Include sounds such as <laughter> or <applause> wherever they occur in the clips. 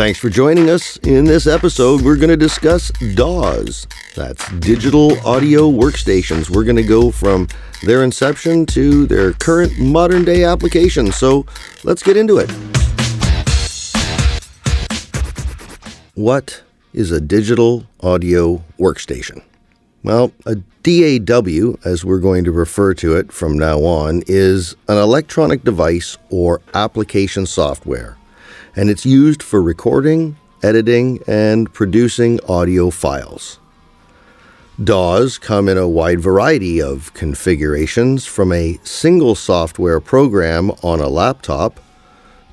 Thanks for joining us. In this episode, we're going to discuss DAWs. That's digital audio workstations. We're going to go from their inception to their current modern day application. So let's get into it. What is a digital audio workstation? Well, a DAW, as we're going to refer to it from now on, is an electronic device or application software, and it's used for recording, editing, and producing audio files. DAWs come in a wide variety of configurations from a single software program on a laptop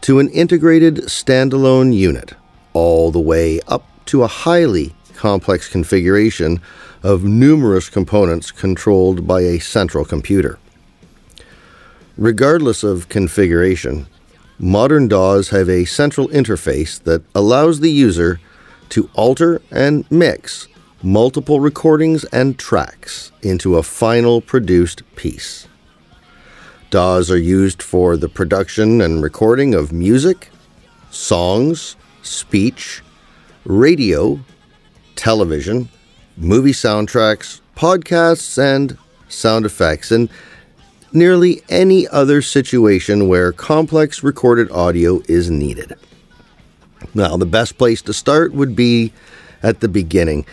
to an integrated standalone unit, all the way up to a highly complex configuration of numerous components controlled by a central computer. Regardless of configuration, modern DAWs have a central interface that allows the user to alter and mix multiple recordings and tracks into a final produced piece. DAWs are used for the production and recording of music, songs, speech, radio, television, movie soundtracks, podcasts, and sound effects, and nearly any other situation where complex recorded audio is needed. Now, the best place to start would be at the beginning.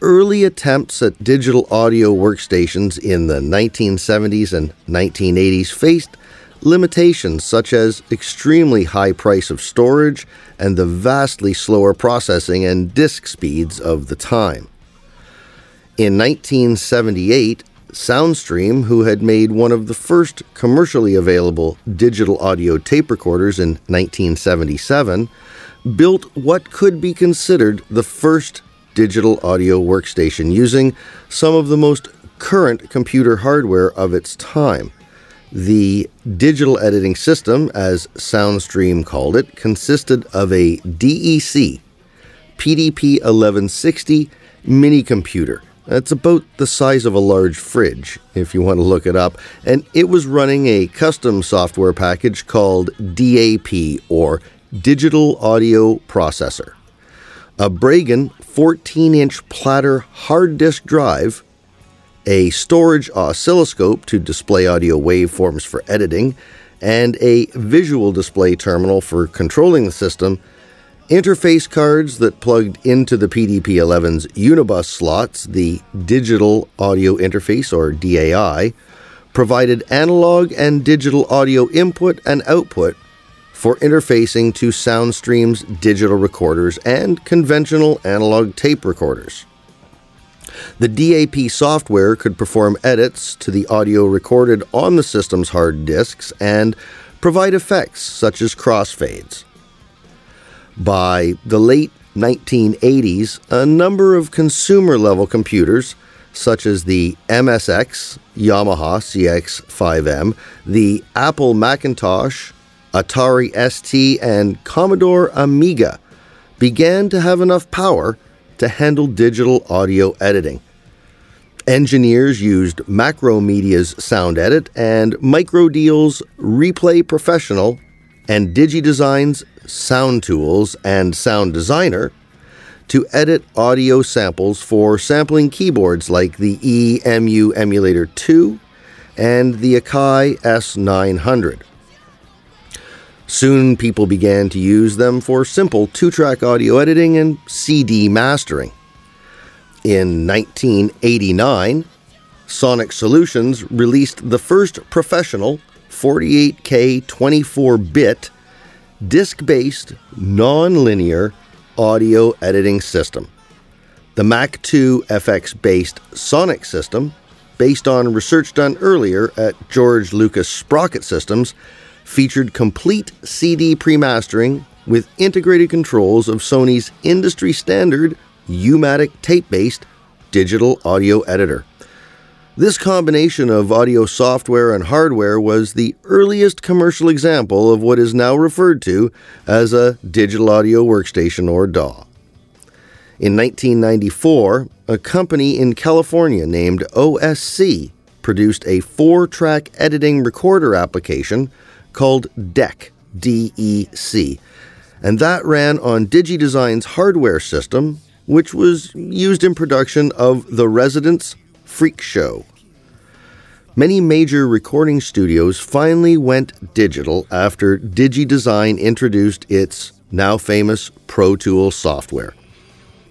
Early attempts at digital audio workstations in the 1970s and 1980s faced limitations such as extremely high price of storage and the vastly slower processing and disk speeds of the time. In 1978, Soundstream, who had made one of the first commercially available digital audio tape recorders in 1977, built what could be considered the first digital audio workstation using some of the most current computer hardware of its time. The digital editing system, as Soundstream called it, consisted of a DEC PDP 1160 mini computer it's about the size of a large fridge, if you want to look it up, and it was running a custom software package called DAP, or Digital Audio Processor. A Braegen 14 inch platter hard disk drive, a storage oscilloscope to display audio waveforms for editing, and a visual display terminal for controlling the system Interface cards that plugged into the PDP-11's Unibus slots, the Digital Audio Interface or DAI, provided analog and digital audio input and output for interfacing to Soundstream's digital recorders and conventional analog tape recorders. The DAP software could perform edits to the audio recorded on the system's hard disks and provide effects such as crossfades. By the late 1980s, a number of consumer level computers, such as the MSX, Yamaha CX5M, the Apple Macintosh, Atari ST, and Commodore Amiga, began to have enough power to handle digital audio editing. Engineers used Macromedia's Sound Edit and Microdeal's Replay Professional and DigiDesign's Sound Tools and Sound Designer to edit audio samples for sampling keyboards like the EMU Emulator 2 and the Akai S900. Soon, people began to use them for simple two track audio editing and CD mastering. In 1989, Sonic Solutions released the first professional 48K 24 bit disc based, non linear audio editing system. The Mac 2 FX based Sonic system, based on research done earlier at George Lucas Sprocket Systems, featured complete CD pre-mastering with integrated controls of Sony's industry standard U-matic tape-based digital audio editor. This combination of audio software and hardware was the earliest commercial example of what is now referred to as a digital audio workstation or DAW. In 1994, a company in California named OSC produced a four track editing recorder application called DECK, DECK. and that ran on DigiDesign's hardware system, which was used in production of The Residents Freak Show. Many major recording studios finally went digital after DigiDesign introduced its now famous Pro Tools software.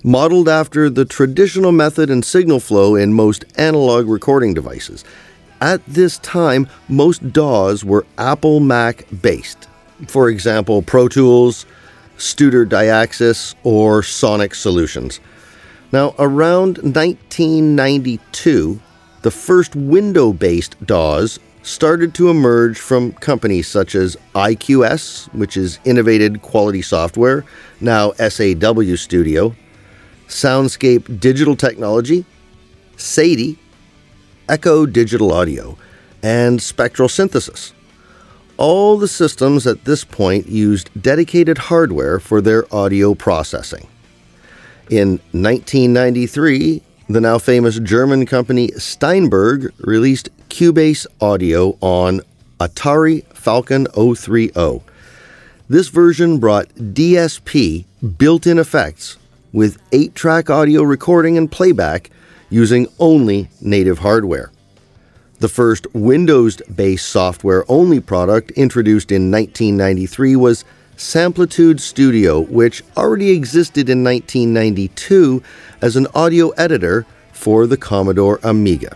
Modeled after the traditional method and signal flow in most analog recording devices. At this time, most DAWs were Apple Mac based. For example, Pro Tools, Studer Dyaxis, or Sonic Solutions. Now, around 1992, the first window based DAWs started to emerge from companies such as IQS, which is Innovated Quality Software, now SAW Studio, Soundscape Digital Technology, Sadie, Echo Digital Audio, and Spectral Synthesis. All the systems at this point used dedicated hardware for their audio processing. In 1993, the now famous German company Steinberg released Cubase audio on Atari Falcon 030. This version brought DSP built in effects with 8 track audio recording and playback using only native hardware. The first Windows based software only product introduced in 1993 was Samplitude Studio, which already existed in 1992 as an audio editor for the Commodore Amiga.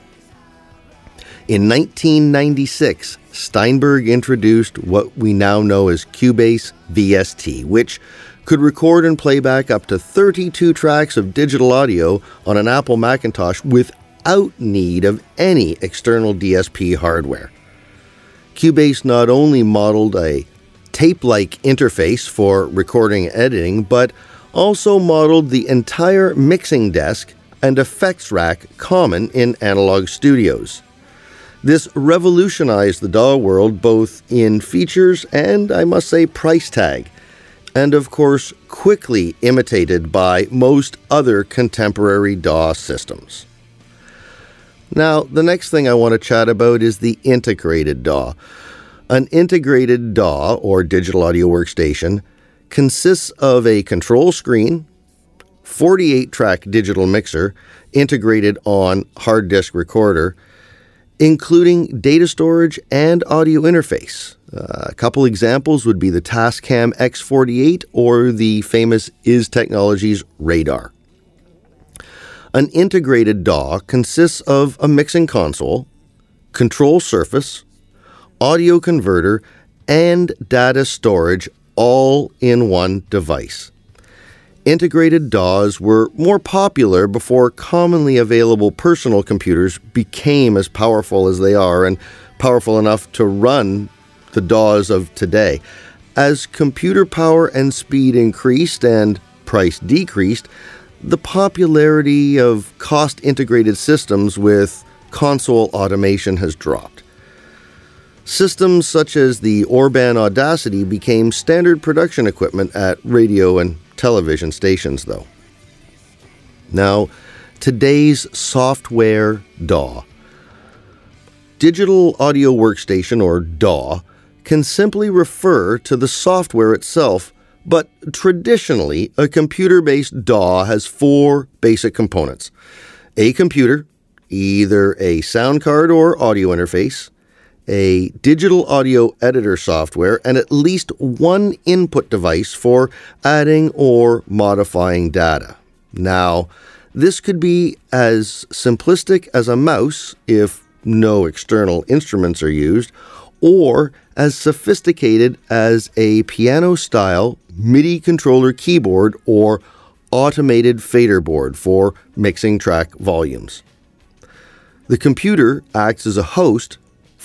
In 1996, Steinberg introduced what we now know as Cubase VST, which could record and playback up to 32 tracks of digital audio on an Apple Macintosh without need of any external DSP hardware. Cubase not only modeled a tape like interface for recording and editing, but also modeled the entire mixing desk and effects rack common in analog studios. This revolutionized the DAW world both in features and, I must say, price tag, and of course, quickly imitated by most other contemporary DAW systems. Now, the next thing I want to chat about is the integrated DAW. An integrated DAW, or digital audio workstation, consists of a control screen, 48 track digital mixer integrated on hard disk recorder, including data storage and audio interface. Uh, a couple examples would be the Tascam X48 or the famous iZ Technologies Radar. An integrated DAW consists of a mixing console, control surface, audio converter, and data storage all in one device. Integrated DAWs were more popular before commonly available personal computers became as powerful as they are and powerful enough to run the DAWs of today. As computer power and speed increased and price decreased, the popularity of cost integrated systems with console automation has dropped. Systems such as the Orban Audicy became standard production equipment at radio and television stations, though. Now, today's software DAW. Digital Audio Workstation, or DAW, can simply refer to the software itself, but traditionally, a computer based DAW has four basic components a computer, either a sound card or audio interface, a digital audio editor software, and at least one input device for adding or modifying data. Now, this could be as simplistic as a mouse if no external instruments are used, or as sophisticated as a piano style MIDI controller keyboard or automated fader board for mixing track volumes. The computer acts as a host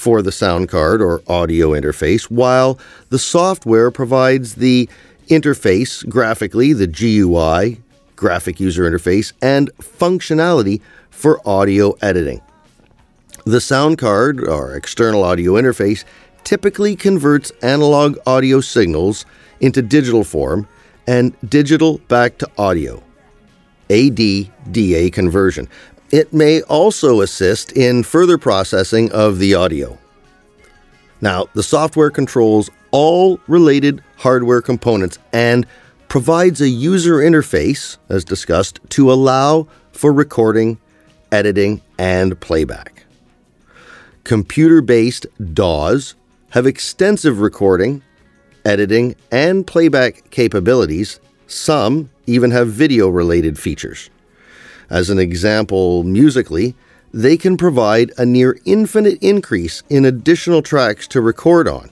for the sound card or audio interface, while the software provides the interface graphically, the GUI, graphic user interface, and functionality for audio editing. The sound card or external audio interface typically converts analog audio signals into digital form and digital back to audio. AD-DA conversion, it may also assist in further processing of the audio. Now, the software controls all related hardware components and provides a user interface, as discussed, to allow for recording, editing, and playback. Computer based DAWs have extensive recording, editing, and playback capabilities. Some even have video related features. As an example, musically, they can provide a near infinite increase in additional tracks to record on,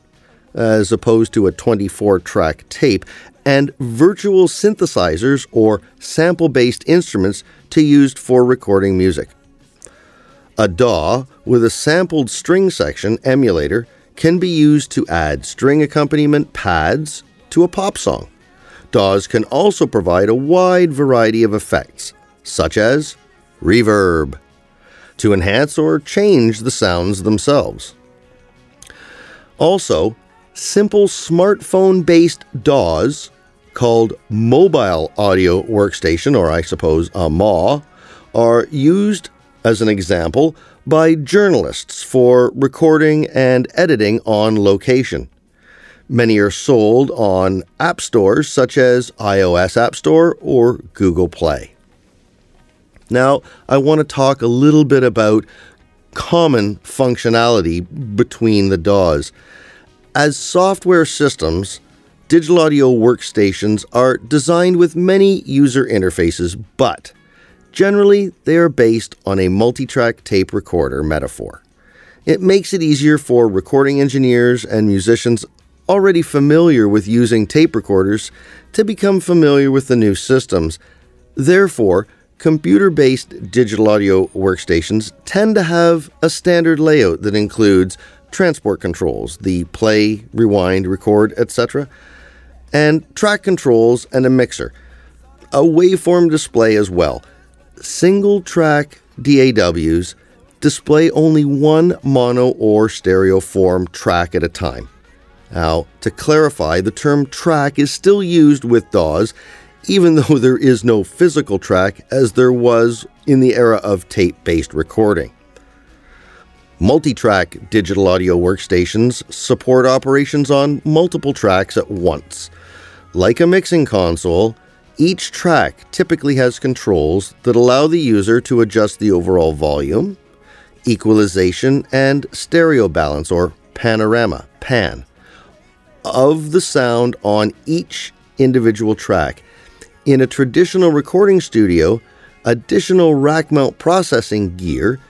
as opposed to a 24 track tape, and virtual synthesizers or sample based instruments to use for recording music. A DAW with a sampled string section emulator can be used to add string accompaniment pads to a pop song. DAWs can also provide a wide variety of effects, such as reverb, to enhance or change the sounds themselves. Also, simple smartphone based DAWs called Mobile Audio Workstation, or I suppose a MAW, are used as an example by journalists for recording and editing on location. Many are sold on app stores such as iOS App Store or Google Play. Now, I want to talk a little bit about common functionality between the DAWs. As software systems, digital audio workstations are designed with many user interfaces, but generally they are based on a multi track tape recorder metaphor. It makes it easier for recording engineers and musicians already familiar with using tape recorders to become familiar with the new systems. Therefore, computer based digital audio workstations tend to have a standard layout that includes transport controls, the play, rewind, record, etc., and track controls and a mixer. A waveform display as well. Single track DAWs display only one mono or stereo form track at a time. Now, to clarify, the term track is still used with DAWs even though there is no physical track as there was in the era of tape based recording. Multi track digital audio workstations support operations on multiple tracks at once. Like a mixing console, each track typically has controls that allow the user to adjust the overall volume, equalization, and stereo balance or panorama, pan, of the sound on each individual track in a traditional recording studio, additional rack mount processing gear,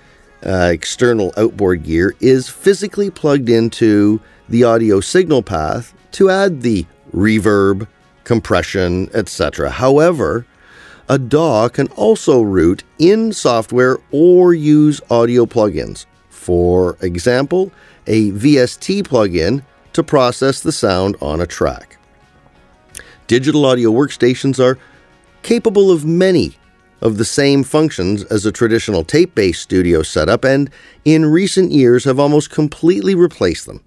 uh, external outboard gear, is physically plugged into the audio signal path to add the reverb, compression, etc. However, a DAW can also route in software or use audio plugins. For example, a VST plugin to process the sound on a track. Digital audio workstations are capable of many of the same functions as a traditional tape based studio setup and in recent years have almost completely replaced them.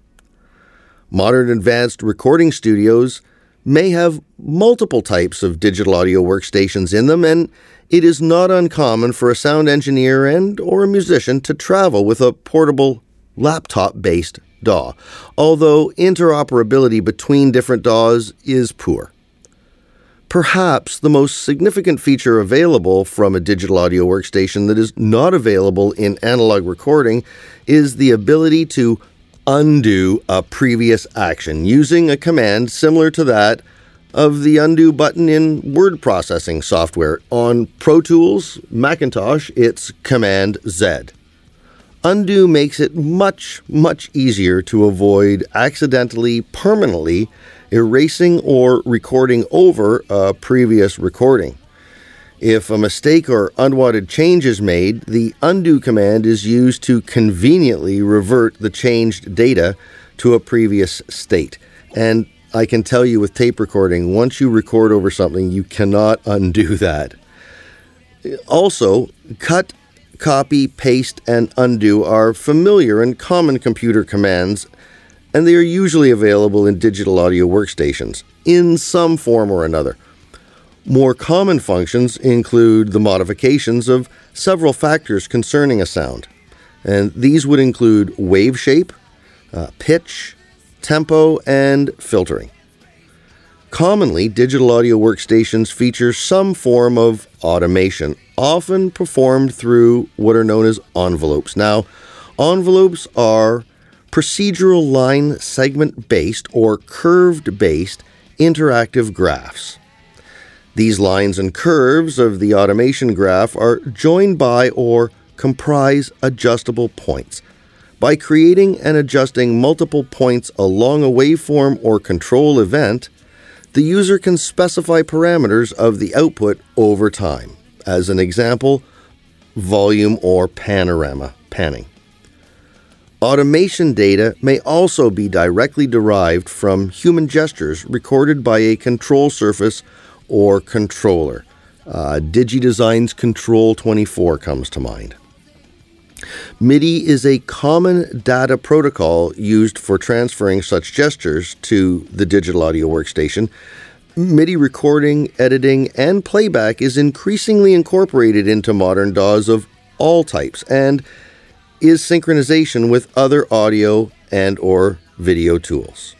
Modern advanced recording studios may have multiple types of digital audio workstations in them and it is not uncommon for a sound engineer and or a musician to travel with a portable laptop based DAW, although interoperability between different DAWs is poor. Perhaps the most significant feature available from a digital audio workstation that is not available in analog recording is the ability to undo a previous action using a command similar to that of the undo button in word processing software. On Pro Tools, Macintosh, it's Command Z. Undo makes it much, much easier to avoid accidentally, permanently erasing or recording over a previous recording. If a mistake or unwanted change is made, the undo command is used to conveniently revert the changed data to a previous state. And I can tell you with tape recording, once you record over something, you cannot <laughs> undo that. Also, cut, copy, paste, and undo are familiar and common computer commands and they are usually available in digital audio workstations in some form or another. More common functions include the modifications of several factors concerning a sound, and these would include wave shape, uh, pitch, tempo, and filtering. Commonly, digital audio workstations feature some form of automation, often performed through what are known as envelopes. Now, envelopes are procedural line segment based or curved based interactive graphs. These lines and curves of the automation graph are joined by or comprise adjustable points. By creating and adjusting multiple points along a waveform or control event, the user can specify parameters of the output over time. As an example, volume or panorama panning. Automation data may also be directly derived from human gestures recorded by a control surface or controller. Uh, DigiDesign's Control 24 comes to mind. MIDI is a common data protocol used for transferring such gestures to the digital audio workstation. MIDI recording, editing, and playback is increasingly incorporated into modern DAWs of all types and is synchronization with other audio and or video tools.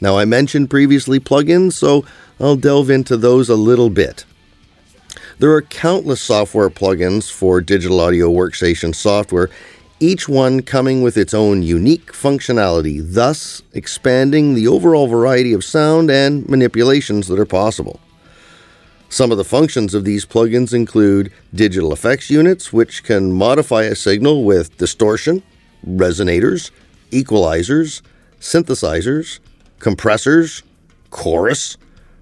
Now I mentioned previously plugins, so I'll delve into those a little bit. There are countless software plugins for digital audio workstation software, each one coming with its own unique functionality, thus expanding the overall variety of sound and manipulations that are possible. Some of the functions of these plugins include digital effects units, which can modify a signal with distortion, resonators, equalizers, synthesizers, compressors, chorus,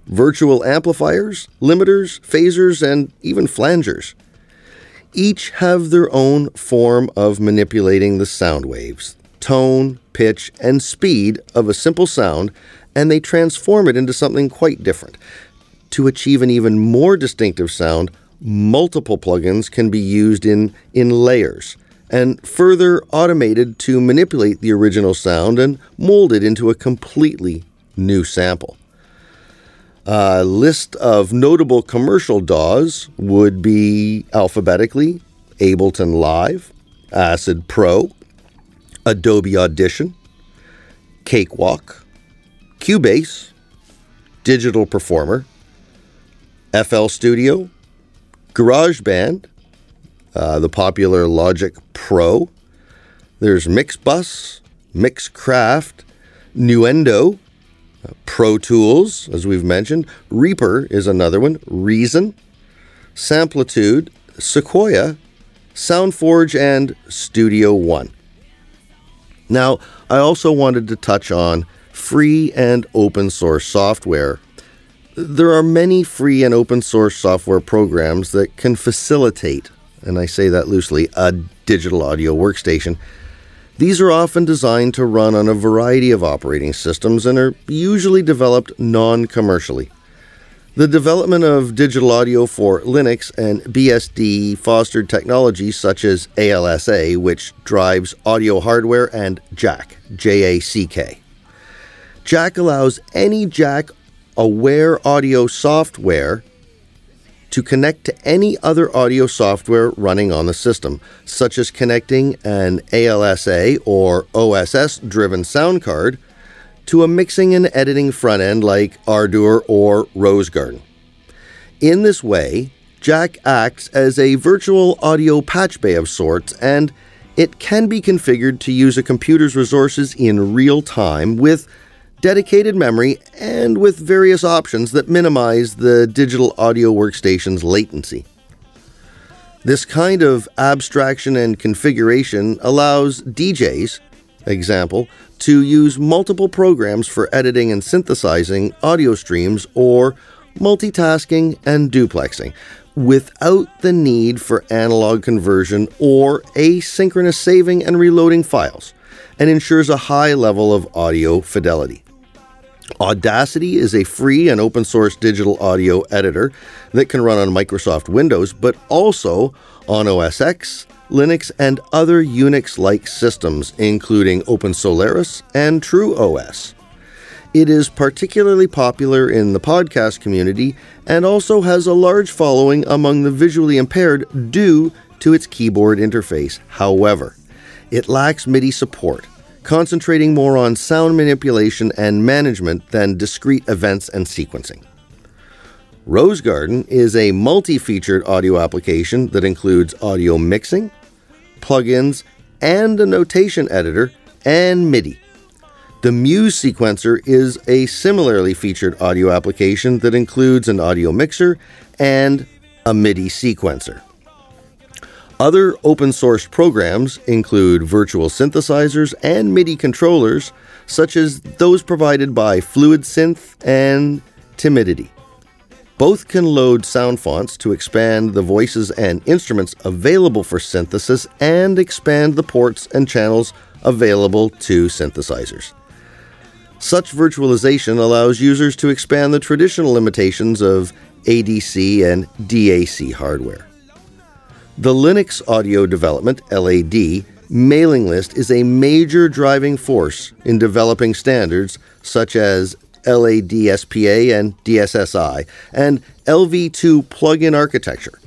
virtual amplifiers, limiters, phasers, and even flangers. Each have their own form of manipulating the sound waves, tone, pitch, and speed of a simple sound, and they transform it into something quite different. To achieve an even more distinctive sound, multiple plugins can be used in, in layers and further automated to manipulate the original sound and mold it into a completely new sample. A list of notable commercial DAWs would be alphabetically Ableton Live, Acid Pro, Adobe Audition, Cakewalk, Cubase, Digital Performer, FL Studio, GarageBand, uh, the popular Logic Pro. There's Mixbus, Mixcraft, Nuendo, Pro Tools, as we've mentioned. Reaper is another one. Reason, Samplitude, Sequoia, SoundForge, and Studio One. Now, I also wanted to touch on free and open source software. There are many free and open source software programs that can facilitate, and I say that loosely, a digital audio workstation these are often designed to run on a variety of operating systems and are usually developed non commercially. The development of digital audio for Linux and BSD fostered technologies such as ALSA, which drives audio hardware, and JACK, J A C K. JACK allows any JACK aware audio software to connect to any other audio software running on the system, such as connecting an ALSA or OSS driven sound card to a mixing and editing front end like Ardour or Rose Garden. In this way, Jack acts as a virtual audio patch bay of sorts, and it can be configured to use a computer's resources in real time with dedicated memory, and with various options that minimize the digital audio workstation's latency. This kind of abstraction and configuration allows DJs, example, to use multiple programs for editing and synthesizing audio streams or multitasking and duplexing without the need for analog conversion or asynchronous saving and reloading files and ensures a high level of audio fidelity. Audacity is a free and open source digital audio editor that can run on Microsoft Windows, but also on OS X, Linux, and other Unix like systems, including OpenSolaris and TrueOS. It is particularly popular in the podcast community and also has a large following among the visually impaired due to its keyboard interface. However, it lacks MIDI support concentrating more on sound manipulation and management than discrete events and sequencing. Rose Garden is a multi featured audio application that includes audio mixing, plugins, and a notation editor and MIDI. The Muse sequencer is a similarly featured audio application that includes an audio mixer and a MIDI sequencer. Other open source programs include virtual synthesizers and MIDI controllers, such as those provided by Fluid Synth and Timidity. Both can load sound fonts to expand the voices and instruments available for synthesis and expand the ports and channels available to synthesizers. Such virtualization allows users to expand the traditional limitations of ADC and DAC hardware. The Linux Audio Development LAD mailing list is a major driving force in developing standards such as LADSPA and DSSI and LV2 plugin architecture.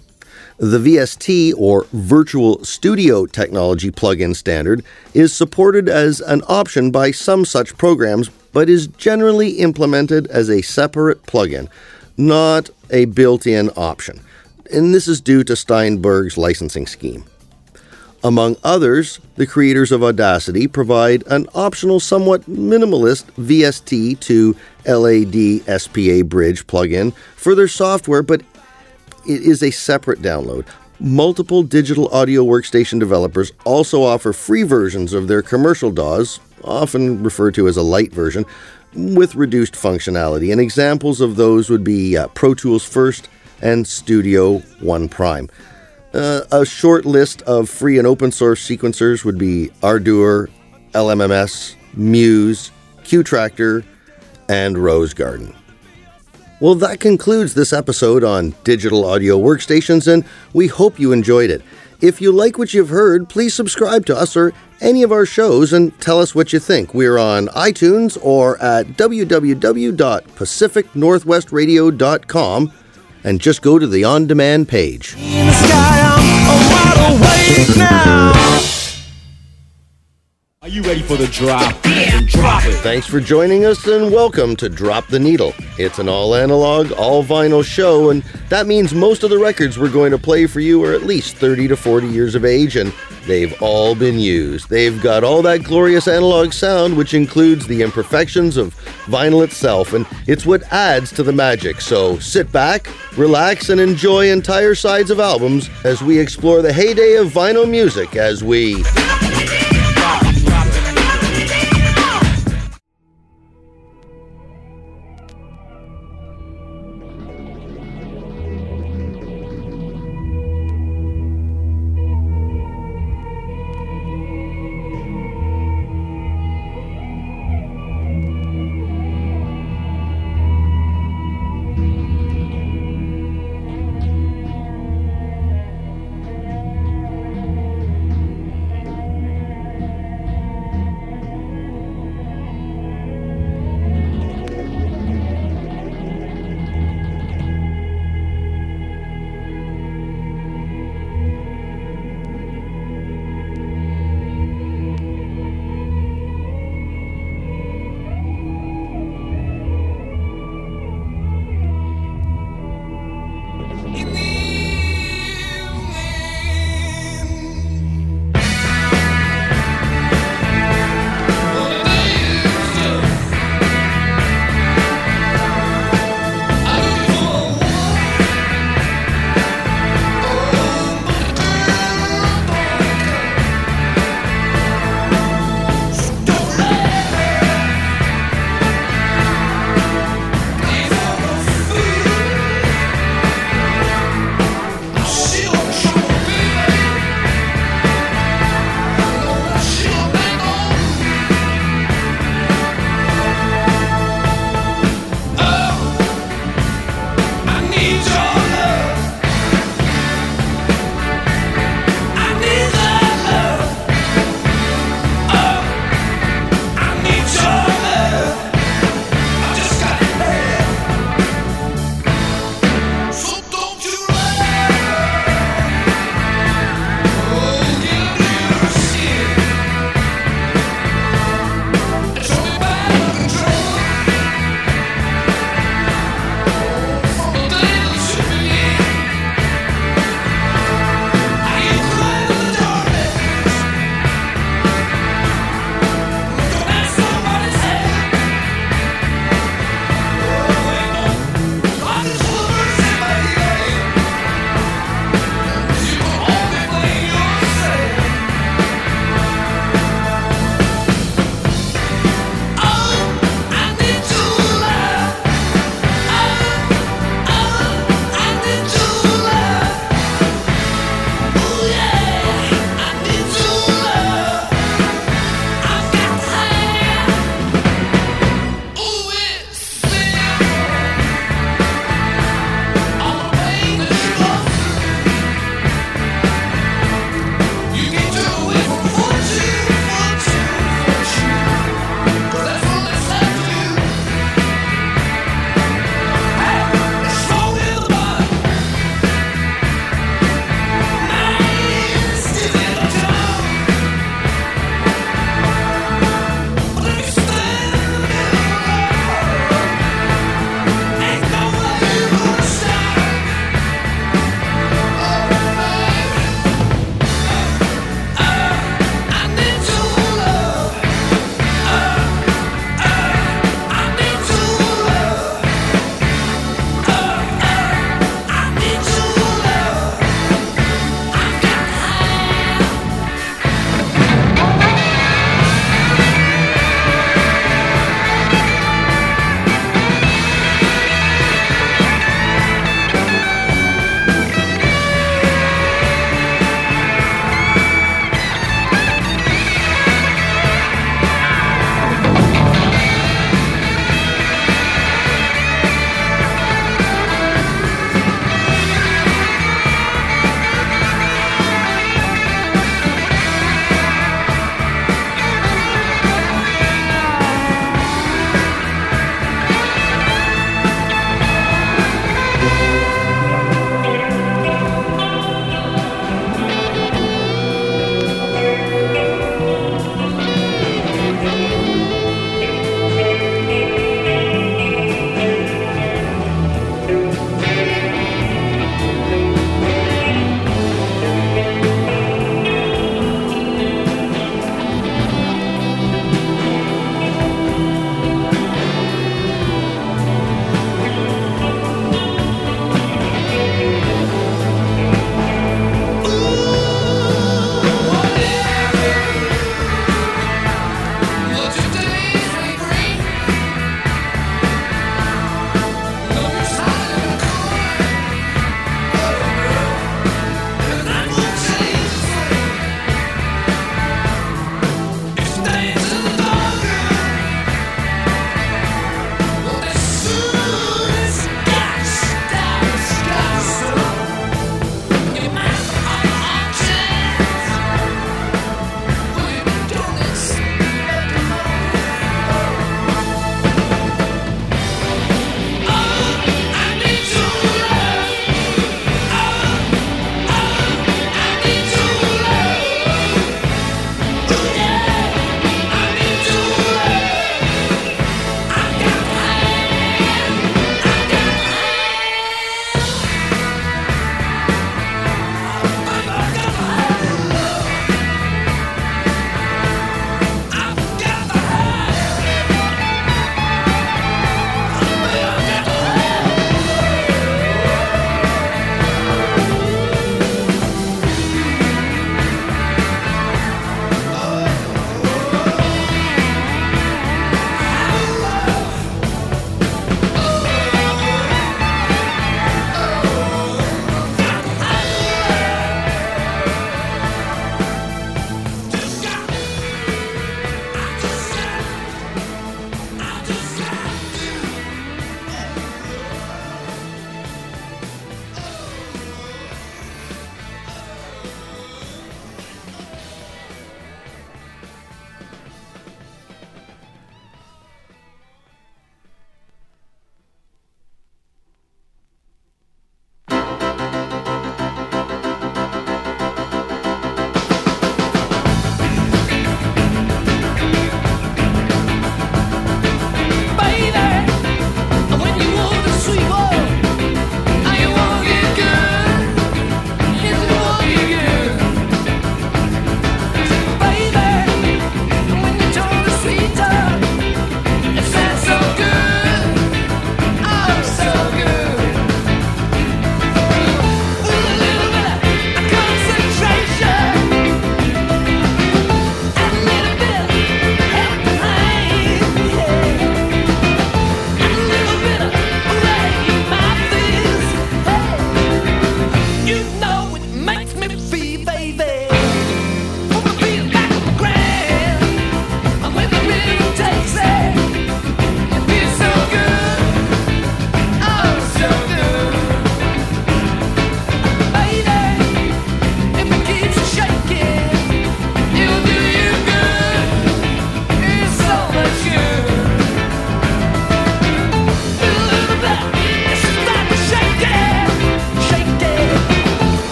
The VST, or Virtual Studio Technology plugin standard, is supported as an option by some such programs, but is generally implemented as a separate plugin, not a built in option. And this is due to Steinberg's licensing scheme. Among others, the creators of Audacity provide an optional, somewhat minimalist VST to LAD SPA bridge plugin for their software, but it is a separate download. Multiple digital audio workstation developers also offer free versions of their commercial DAWs, often referred to as a light version, with reduced functionality. And examples of those would be uh, Pro Tools First and Studio One Prime. Uh, a short list of free and open source sequencers would be Ardour, LMMS, Muse, Qtractor, and Rose Garden. Well, that concludes this episode on digital audio workstations, and we hope you enjoyed it. If you like what you've heard, please subscribe to us or any of our shows and tell us what you think. We're on iTunes or at www.pacificnorthwestradio.com and just go to the on demand page. Are you ready for the drop? Then drop it. Thanks for joining us and welcome to Drop the Needle. It's an all analog, all vinyl show, and that means most of the records we're going to play for you are at least 30 to 40 years of age, and they've all been used. They've got all that glorious analog sound, which includes the imperfections of vinyl itself, and it's what adds to the magic. So sit back, relax, and enjoy entire sides of albums as we explore the heyday of vinyl music as we.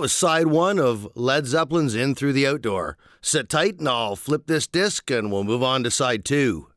That was side one of Led Zeppelin's In Through the Out Door. Sit tight and I'll flip this disc and we'll move on to side two.